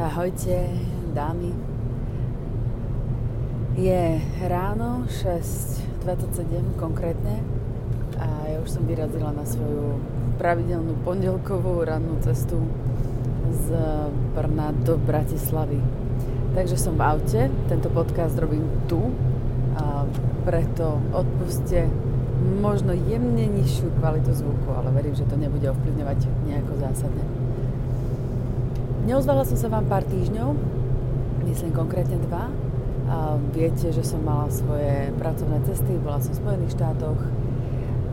Ahojte, dámy. Je ráno 6.27 konkrétne a ja už som vyrazila na svoju pravidelnú pondelkovú rannú cestu z Brna do Bratislavy. Takže som v aute, tento podcast robím tu a preto odpuste možno jemne nižšiu kvalitu zvuku, ale verím, že to nebude ovplyvňovať nejako zásadne. Neozvala som sa vám pár týždňov, myslím konkrétne dva. A viete, že som mala svoje pracovné cesty, bola som v Spojených štátoch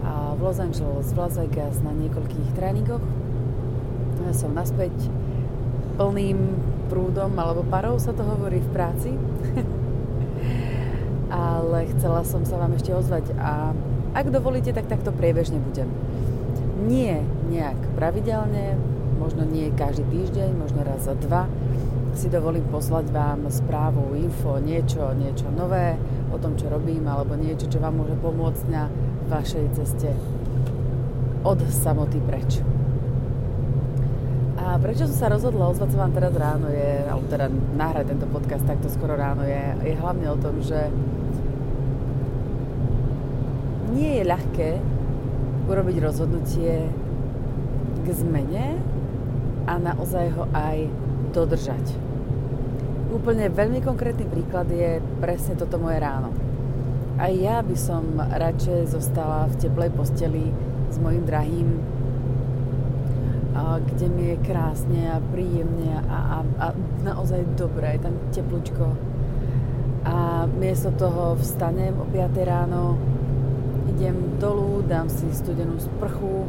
a v Los Angeles, v Las Vegas na niekoľkých tréningoch. Ja som naspäť plným prúdom alebo parou sa to hovorí v práci. Ale chcela som sa vám ešte ozvať a ak dovolíte, tak takto priebežne budem. Nie nejak pravidelne, možno nie každý týždeň, možno raz za dva, si dovolím poslať vám správu, info, niečo, niečo nové o tom, čo robím, alebo niečo, čo vám môže pomôcť na vašej ceste od samoty preč. A prečo som sa rozhodla ozvať sa vám teraz ráno je, alebo teda nahrať tento podcast takto skoro ráno je, je hlavne o tom, že nie je ľahké urobiť rozhodnutie k zmene a naozaj ho aj dodržať. Úplne veľmi konkrétny príklad je presne toto moje ráno. Aj ja by som radšej zostala v teplej posteli s mojim drahým, kde mi je krásne a príjemne a, a, a naozaj dobré, je tam teplúčko. A miesto toho vstanem o 5 ráno, idem dolu, dám si studenú sprchu,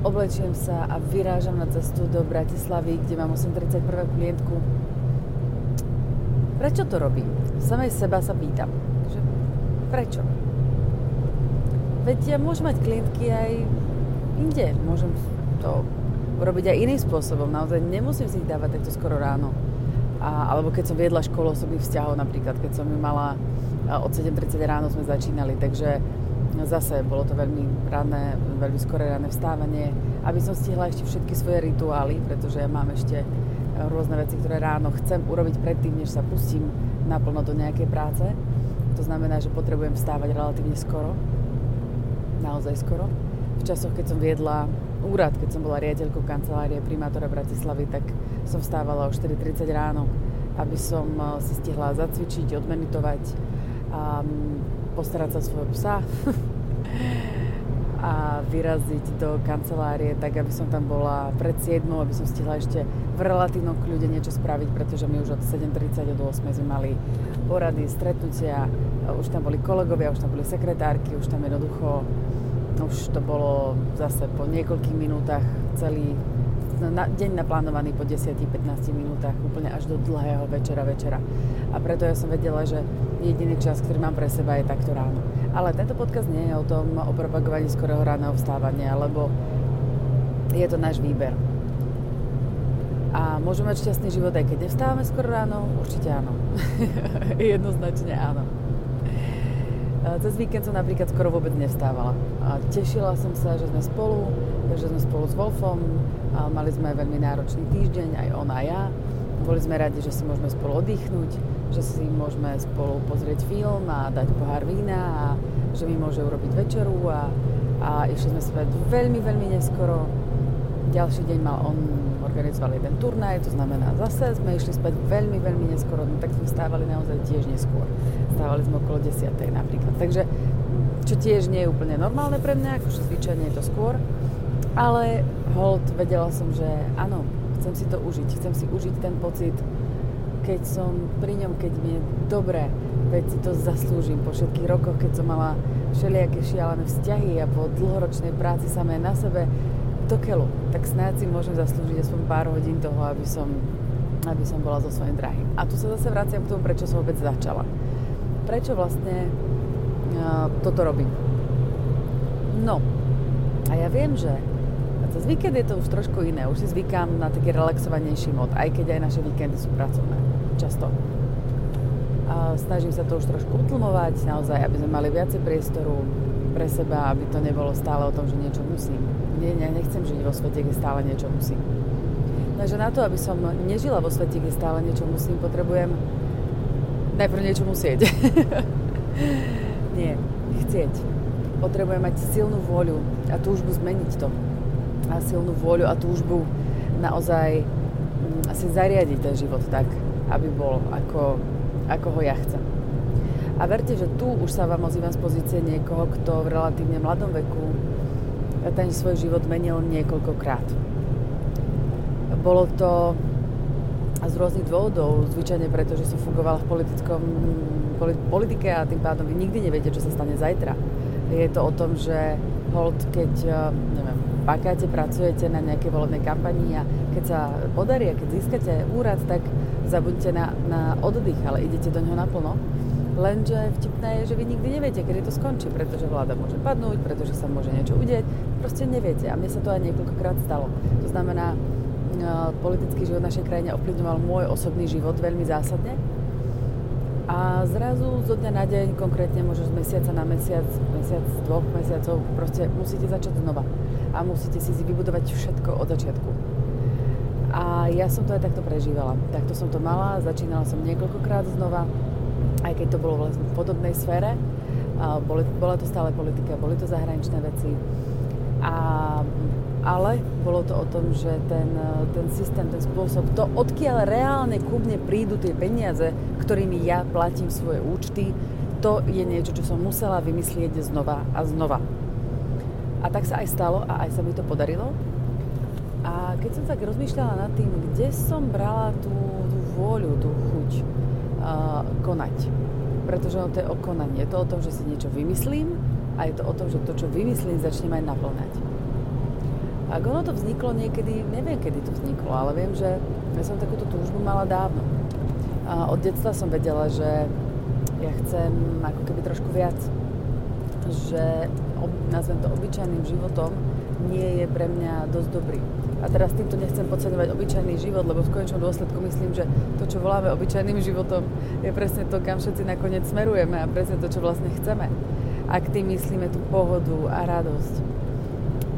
oblečiem sa a vyrážam na cestu do Bratislavy, kde mám 8.31 klientku. Prečo to robím? Samej seba sa pýtam. Že prečo? Veď ja môžem mať klientky aj inde. Môžem to robiť aj iným spôsobom. Naozaj nemusím si ich dávať takto skoro ráno. A, alebo keď som viedla školu osobných vzťahov napríklad, keď som ju mala od 7.30 ráno sme začínali. Takže zase bolo to veľmi ranné, veľmi skoré ranné vstávanie, aby som stihla ešte všetky svoje rituály, pretože ja mám ešte rôzne veci, ktoré ráno chcem urobiť predtým, než sa pustím naplno do nejakej práce. To znamená, že potrebujem vstávať relatívne skoro, naozaj skoro. V časoch, keď som viedla úrad, keď som bola riaditeľkou kancelárie primátora Bratislavy, tak som vstávala o 4.30 ráno, aby som eh, si stihla zacvičiť, odmeditovať a postarať sa svojho psa a vyraziť do kancelárie tak, aby som tam bola pred 7, aby som stihla ešte v relatívnom kľude niečo spraviť, pretože my už od 7.30 od 8 sme mali porady, stretnutia, už tam boli kolegovia, už tam boli sekretárky, už tam jednoducho už to bolo zase po niekoľkých minútach celý na, deň naplánovaný po 10-15 minútach, úplne až do dlhého večera večera. A preto ja som vedela, že jediný čas, ktorý mám pre seba je takto ráno. Ale tento podcast nie je o tom, o propagovaní skorého ráneho vstávania, lebo je to náš výber. A môžeme mať šťastný život aj keď nevstávame skoro ráno? Určite áno. Jednoznačne áno. Cez víkend som napríklad skoro vôbec nevstávala. A tešila som sa, že sme spolu, že sme spolu s Wolfom. A mali sme veľmi náročný týždeň, aj on a ja. Boli sme radi, že si môžeme spolu oddychnúť, že si môžeme spolu pozrieť film a dať pohár vína a že mi môže urobiť večeru a, a išli sme spať veľmi, veľmi neskoro. Ďalší deň mal on organizoval jeden turnaj, to znamená zase sme išli spať veľmi, veľmi neskoro, no tak sme stávali naozaj tiež neskôr. Stávali sme okolo 10. napríklad. Takže čo tiež nie je úplne normálne pre mňa, akože zvyčajne je to skôr, ale hold, vedela som, že áno, chcem si to užiť, chcem si užiť ten pocit, keď som pri ňom, keď mi je dobre, veď si to zaslúžim po všetkých rokoch, keď som mala všelijaké šialené vzťahy a po dlhoročnej práci samé na sebe, do keľu, tak snáď si môžem zaslúžiť aspoň pár hodín toho, aby som, aby som bola so svojím drahým. A tu sa zase vraciam k tomu, prečo som vôbec začala. Prečo vlastne uh, toto robím? No, a ja viem, že cez víkend je to už trošku iné. Už si zvykám na taký relaxovanejší mod, aj keď aj naše víkendy sú pracovné. Často. A snažím sa to už trošku utlmovať, naozaj, aby sme mali viacej priestoru pre seba, aby to nebolo stále o tom, že niečo musím nie, nie, nechcem žiť vo svete, kde stále niečo musím. Takže na to, aby som nežila vo svete, kde stále niečo musím, potrebujem najprv niečo musieť. Nie, chcieť. Potrebujem mať silnú vôľu a túžbu zmeniť to. A silnú vôľu a túžbu naozaj mm, asi zariadiť ten život tak, aby bol ako, ako ho ja chcem. A verte, že tu už sa vám ozývam z pozície niekoho, kto v relatívne mladom veku ten svoj život menil niekoľkokrát. Bolo to z rôznych dôvodov, zvyčajne preto, že som fungovala v politickom, politike a tým pádom vy nikdy neviete, čo sa stane zajtra. Je to o tom, že hold, keď neviem, pakáte, pracujete na nejakej volebnej kampanii a keď sa podarí a keď získate úrad, tak zabudnite na, na oddych, ale idete do neho naplno Lenže vtipné je, že vy nikdy neviete, kedy to skončí, pretože vláda môže padnúť, pretože sa môže niečo udeť. Proste neviete. A mne sa to aj niekoľkokrát stalo. To znamená, e, politický život našej krajine ovplyvňoval môj osobný život veľmi zásadne. A zrazu zo dňa na deň, konkrétne možno z mesiaca na mesiac, mesiac, dvoch mesiacov, proste musíte začať znova. A musíte si vybudovať všetko od začiatku. A ja som to aj takto prežívala. Takto som to mala, začínala som niekoľkokrát znova aj keď to bolo vlastne v podobnej sfére. Boli, bola to stále politika, boli to zahraničné veci. A, ale bolo to o tom, že ten, ten systém, ten spôsob, to odkiaľ reálne ku mne prídu tie peniaze, ktorými ja platím svoje účty, to je niečo, čo som musela vymyslieť znova a znova. A tak sa aj stalo a aj sa mi to podarilo. A keď som tak rozmýšľala nad tým, kde som brala tú, tú vôľu, tú chuť, uh, konať. Pretože ono to je o konaní. Je to o tom, že si niečo vymyslím a je to o tom, že to, čo vymyslím, začnem aj naplňať. Ak ono to vzniklo niekedy, neviem, kedy to vzniklo, ale viem, že ja som takúto túžbu mala dávno. A od detstva som vedela, že ja chcem ako keby trošku viac. Že, nazvem to obyčajným životom, nie je pre mňa dosť dobrý a teraz týmto nechcem podceňovať obyčajný život, lebo v konečnom dôsledku myslím, že to, čo voláme obyčajným životom, je presne to, kam všetci nakoniec smerujeme a presne to, čo vlastne chceme. Ak tým myslíme tú pohodu a radosť.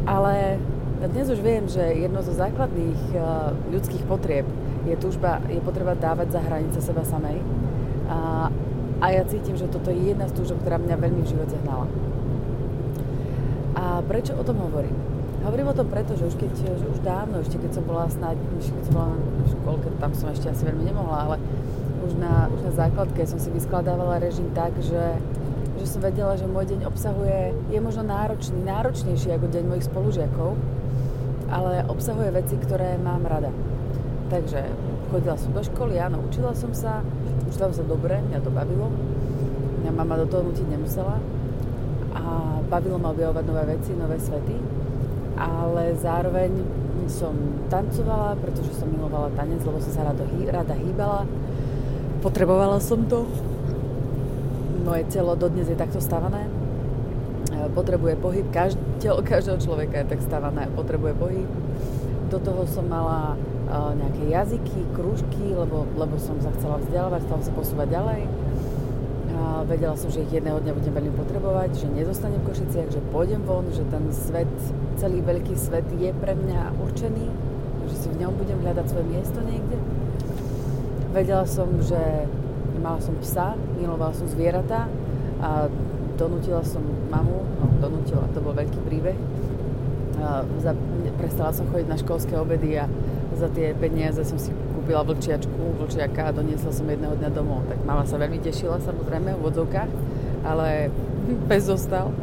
Ale dnes už viem, že jedno zo základných eh, ľudských potrieb je túžba, je potreba dávať za hranice seba samej. A, a ja cítim, že toto je jedna z túžob, ktorá mňa veľmi v živote hnala. A prečo o tom hovorím? Hovorím o tom preto, že už, keď, že už dávno, ešte keď som bola snáď, keď som bola na školke, tam som ešte asi veľmi nemohla, ale už na, už na základke som si vyskladávala režim tak, že, že som vedela, že môj deň obsahuje, je možno náročný, náročnejší ako deň mojich spolužiakov, ale obsahuje veci, ktoré mám rada. Takže chodila som do školy, áno, učila som sa, učila som sa dobre, mňa to bavilo. Mňa mama do toho nutiť nemusela. A bavilo ma objavovať nové veci, nové svety ale zároveň som tancovala, pretože som milovala tanec, lebo som sa rada, rada hýbala. Potrebovala som to. Moje telo dodnes je takto stavané. E, potrebuje pohyb. Každ- telo každého človeka je tak stavané. Potrebuje pohyb. Do toho som mala uh, nejaké jazyky, krúžky, lebo, lebo som sa chcela vzdelávať, chcela sa posúvať ďalej vedela som, že ich jedného dňa budem veľmi potrebovať, že nezostanem v Košiciach, že pôjdem von, že ten svet, celý veľký svet je pre mňa určený, že si v ňom budem hľadať svoje miesto niekde. Vedela som, že mala som psa, milovala som zvieratá a donútila som mamu, no donútila, to bol veľký príbeh. A za, prestala som chodiť na školské obedy a za tie peniaze som si kúpila vlčiačku, vlčiaka a doniesla som jedného dňa domov. Tak mama sa veľmi tešila samozrejme v vodzovkách, ale bez zostal.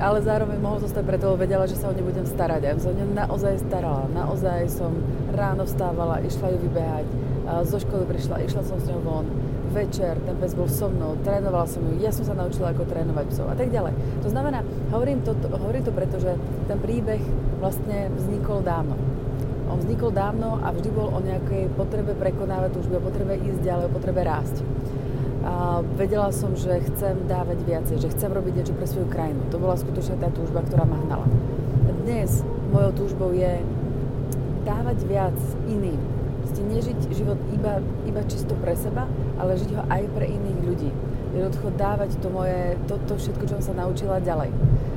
Ale zároveň mohol zostať preto, vedela, že sa o ne budem starať. A ja som ňu naozaj starala. Naozaj som ráno vstávala, išla ju vybehať. Zo školy prišla, išla som s ňou von. Večer ten pes bol so mnou, trénovala som ju, ja som sa naučila, ako trénovať psov a tak ďalej. To znamená, hovorím to, hovorím to preto, že ten príbeh vlastne vznikol dávno on vznikol dávno a vždy bol o nejakej potrebe prekonávať túžby, o potrebe ísť ďalej, o potrebe rásť. A vedela som, že chcem dávať viacej, že chcem robiť niečo pre svoju krajinu. To bola skutočne tá túžba, ktorá ma hnala. Dnes mojou túžbou je dávať viac iným. Ste nežiť život iba, iba čisto pre seba, ale žiť ho aj pre iných ľudí. Jednoducho dávať to moje, to, to všetko, čo som sa naučila ďalej.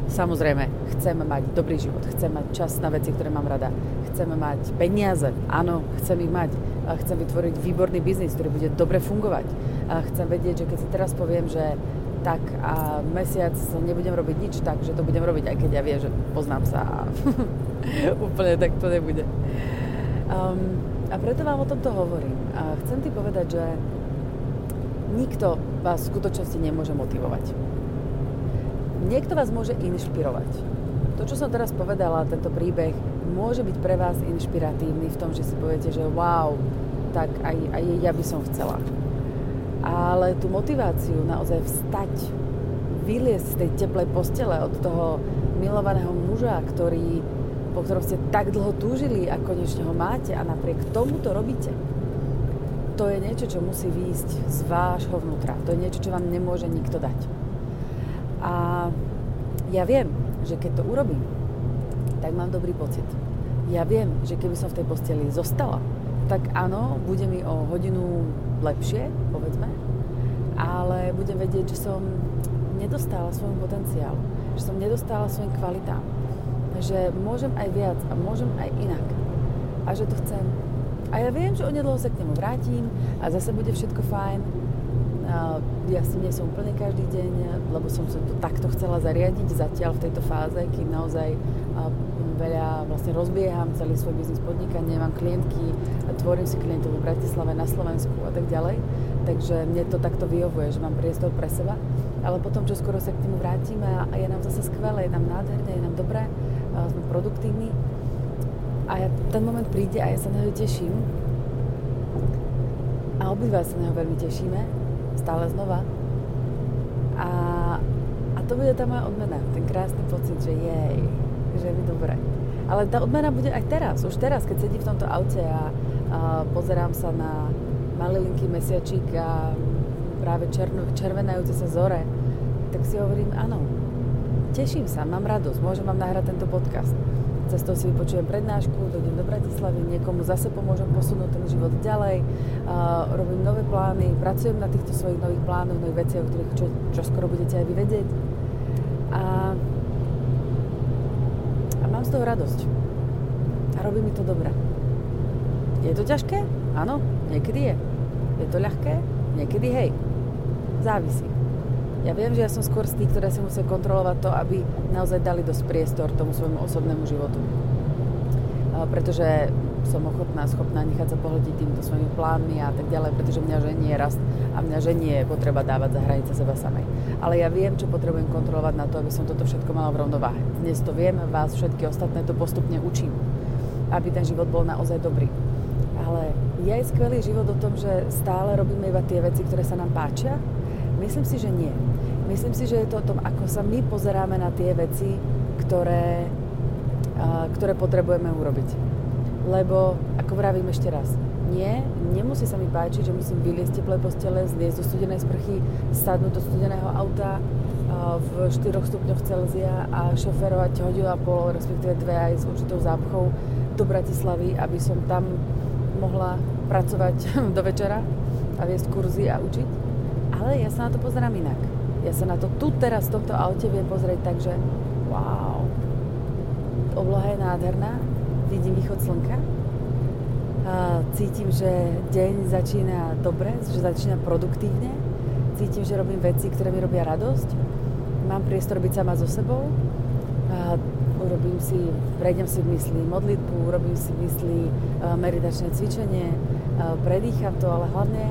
Samozrejme, chcem mať dobrý život, chcem mať čas na veci, ktoré mám rada. chceme mať peniaze. Áno, chcem ich mať. Chcem vytvoriť výborný biznis, ktorý bude dobre fungovať. A chcem vedieť, že keď si teraz poviem, že tak a mesiac nebudem robiť nič, tak že to budem robiť, aj keď ja viem, že poznám sa a úplne tak to nebude. Um, a preto vám o tomto hovorím. A chcem ti povedať, že nikto vás v skutočnosti nemôže motivovať. Niekto vás môže inšpirovať. To, čo som teraz povedala, tento príbeh, môže byť pre vás inšpiratívny v tom, že si poviete, že wow, tak aj, aj ja by som chcela ale tú motiváciu naozaj vstať, vyliesť z tej teplej postele od toho milovaného muža, ktorý, po ktorom ste tak dlho túžili a konečne ho máte a napriek tomu to robíte. To je niečo, čo musí výjsť z vášho vnútra. To je niečo, čo vám nemôže nikto dať. A ja viem, že keď to urobím, tak mám dobrý pocit. Ja viem, že keby som v tej posteli zostala, tak áno, bude mi o hodinu lepšie, povedzme, ale budem vedieť, že som nedostala svojmu potenciálu, že som nedostala svojim kvalitám, že môžem aj viac a môžem aj inak a že to chcem. A ja viem, že onedlho sa k nemu vrátim a zase bude všetko fajn. Ja si nie som úplne každý deň, lebo som to takto chcela zariadiť zatiaľ v tejto fáze, kým naozaj veľa vlastne rozbieham celý svoj biznis podnikanie, mám klientky, tvorím si klientov v Bratislave, na Slovensku a tak ďalej. Takže mne to takto vyhovuje, že mám priestor pre seba. Ale potom, čo skoro sa k tomu vrátime a je nám zase skvelé, je nám nádherné, je nám dobré, sme produktívni. A ja, ten moment príde a ja sa na neho teším. A obidva sa na neho veľmi tešíme, stále znova. A, a to bude tá moja odmena, ten krásny pocit, že jej, že je mi dobre. Ale tá odmena bude aj teraz, už teraz, keď sedím v tomto aute a, a pozerám sa na malilinký mesiačík a práve černo, červenajúce sa zore, tak si hovorím, áno, teším sa, mám radosť, môžem vám nahrať tento podcast. Cestou si vypočujem prednášku, dojdem do Bratislavy, niekomu zase pomôžem posunúť ten život ďalej, uh, robím nové plány, pracujem na týchto svojich nových plánoch, nových veciach, o ktorých čo, čo skoro budete aj vy vedieť. A mám z toho radosť. A robí mi to dobre. Je to ťažké? Áno, niekedy je. Je to ľahké? Niekedy hej. Závisí. Ja viem, že ja som skôr z tých, ktoré si musia kontrolovať to, aby naozaj dali dosť priestor tomu svojmu osobnému životu. Pretože som ochotná, schopná nechať sa pohľadiť týmto svojimi plánmi a tak ďalej, pretože mňa ženie rast a mňa ženie potreba dávať za hranice seba samej. Ale ja viem, čo potrebujem kontrolovať na to, aby som toto všetko mala v rovnováhe. Dnes to viem, vás všetky ostatné to postupne učím, aby ten život bol naozaj dobrý. Ale je skvelý život o tom, že stále robíme iba tie veci, ktoré sa nám páčia? Myslím si, že nie. Myslím si, že je to o tom, ako sa my pozeráme na tie veci, ktoré, ktoré potrebujeme urobiť lebo, ako vravím ešte raz, nie, nemusí sa mi páčiť, že musím vyliesť teplé postele, zliesť do studenej sprchy, sadnúť do studeného auta v 4 stupňoch Celzia a šoferovať hodinu a pol, respektíve dve aj s určitou zápchou do Bratislavy, aby som tam mohla pracovať do večera a viesť kurzy a učiť. Ale ja sa na to pozerám inak. Ja sa na to tu teraz v tomto aute viem pozrieť tak, že wow, obloha je nádherná, vidím východ slnka. Cítim, že deň začína dobre, že začína produktívne. Cítim, že robím veci, ktoré mi robia radosť. Mám priestor byť sama so sebou. Urobím si, prejdem si v mysli modlitbu, urobím si v mysli meditačné cvičenie, predýcham to, ale hlavne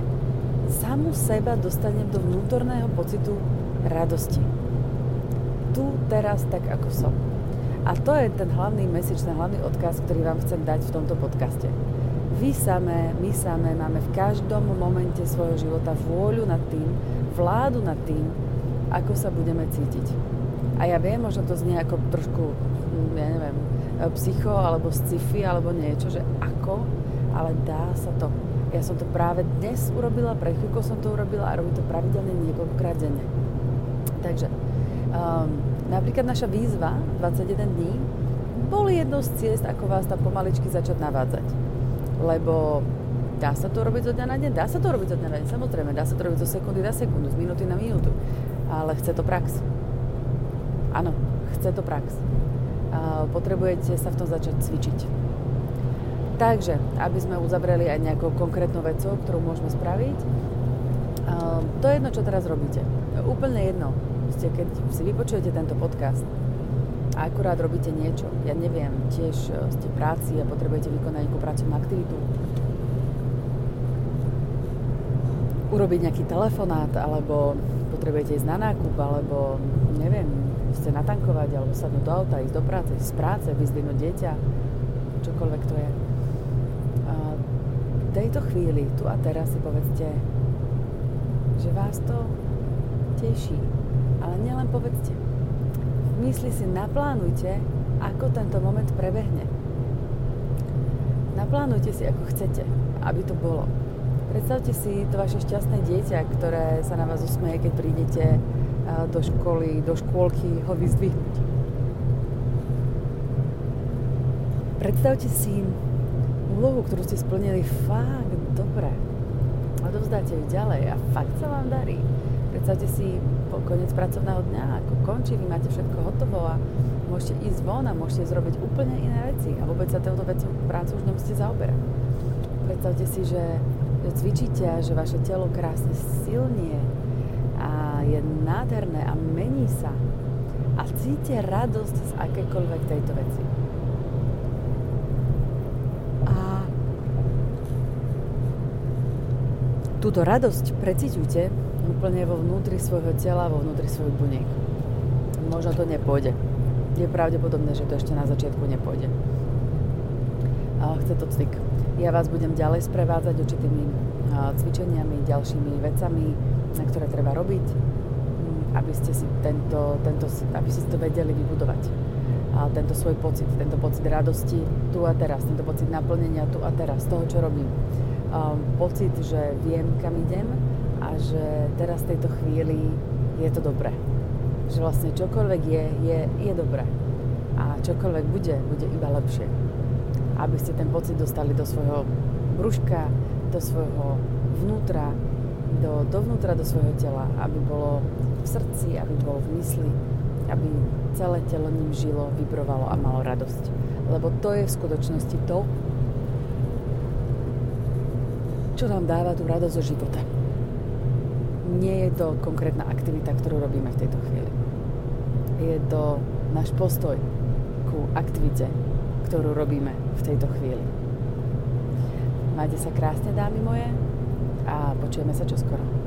samu seba dostanem do vnútorného pocitu radosti. Tu, teraz, tak ako som. A to je ten hlavný message, ten hlavný odkaz, ktorý vám chcem dať v tomto podcaste. Vy samé, my samé máme v každom momente svojho života vôľu nad tým, vládu nad tým, ako sa budeme cítiť. A ja viem, možno to znie ako trošku, hm, ja neviem, psycho alebo sci-fi alebo niečo, že ako, ale dá sa to. Ja som to práve dnes urobila, pred chvíľkou som to urobila a robím to pravidelne niekoľkokrát denne. Takže um, Napríklad naša výzva 21 dní boli jednou z ciest, ako vás tam pomaličky začať navádzať. Lebo dá sa to robiť zo dňa na deň? Dá sa to robiť zo dňa na deň, samozrejme. Dá sa to robiť zo sekundy na sekundu, z minúty na minútu. Ale chce to prax. Áno, chce to prax. A potrebujete sa v tom začať cvičiť. Takže, aby sme uzavreli aj nejakou konkrétnou vecou, ktorú môžeme spraviť, to je jedno, čo teraz robíte. Úplne jedno. Ste, keď si vypočujete tento podcast a akurát robíte niečo, ja neviem, tiež ste v práci a potrebujete vykonať nejakú pracovnú aktivitu, urobiť nejaký telefonát, alebo potrebujete ísť na nákup, alebo neviem, ste natankovať, alebo sadnúť do auta, ísť do práce, ísť z práce, vyzdvihnúť dieťa, čokoľvek to je. A tejto chvíli, tu a teraz si povedzte, že vás to teší. Ale nielen povedzte. V mysli si naplánujte, ako tento moment prebehne. Naplánujte si, ako chcete, aby to bolo. Predstavte si to vaše šťastné dieťa, ktoré sa na vás usmeje, keď prídete do školy, do škôlky ho vyzdvihnúť. Predstavte si úlohu, ktorú ste splnili fakt dobre. A dovzdáte ju ďalej a fakt sa vám darí. Predstavte si po koniec pracovného dňa, ako končí, vy máte všetko hotovo a môžete ísť von a môžete zrobiť úplne iné veci a vôbec sa touto vecou prácu už nemusíte zaoberať. Predstavte si, že, cvičíte a že vaše telo krásne silnie a je nádherné a mení sa a cítite radosť z akékoľvek tejto veci. túto radosť precíťujte úplne vo vnútri svojho tela, vo vnútri svojich buniek. Možno to nepôjde. Je pravdepodobné, že to ešte na začiatku nepôjde. Ale chce to cvik. Ja vás budem ďalej sprevádzať určitými cvičeniami, ďalšími vecami, na ktoré treba robiť, aby ste si tento, tento, aby si to vedeli vybudovať. A tento svoj pocit, tento pocit radosti tu a teraz, tento pocit naplnenia tu a teraz, toho, čo robím pocit, že viem, kam idem a že teraz v tejto chvíli je to dobré. Že vlastne čokoľvek je, je, je dobré. A čokoľvek bude, bude iba lepšie. Aby ste ten pocit dostali do svojho brúška, do svojho vnútra, do, dovnútra do svojho tela, aby bolo v srdci, aby bolo v mysli, aby celé telo ním žilo, vibrovalo a malo radosť. Lebo to je v skutočnosti to, čo nám dáva tú radosť zo života. Nie je to konkrétna aktivita, ktorú robíme v tejto chvíli. Je to náš postoj ku aktivite, ktorú robíme v tejto chvíli. Majte sa krásne, dámy moje, a počujeme sa čoskoro.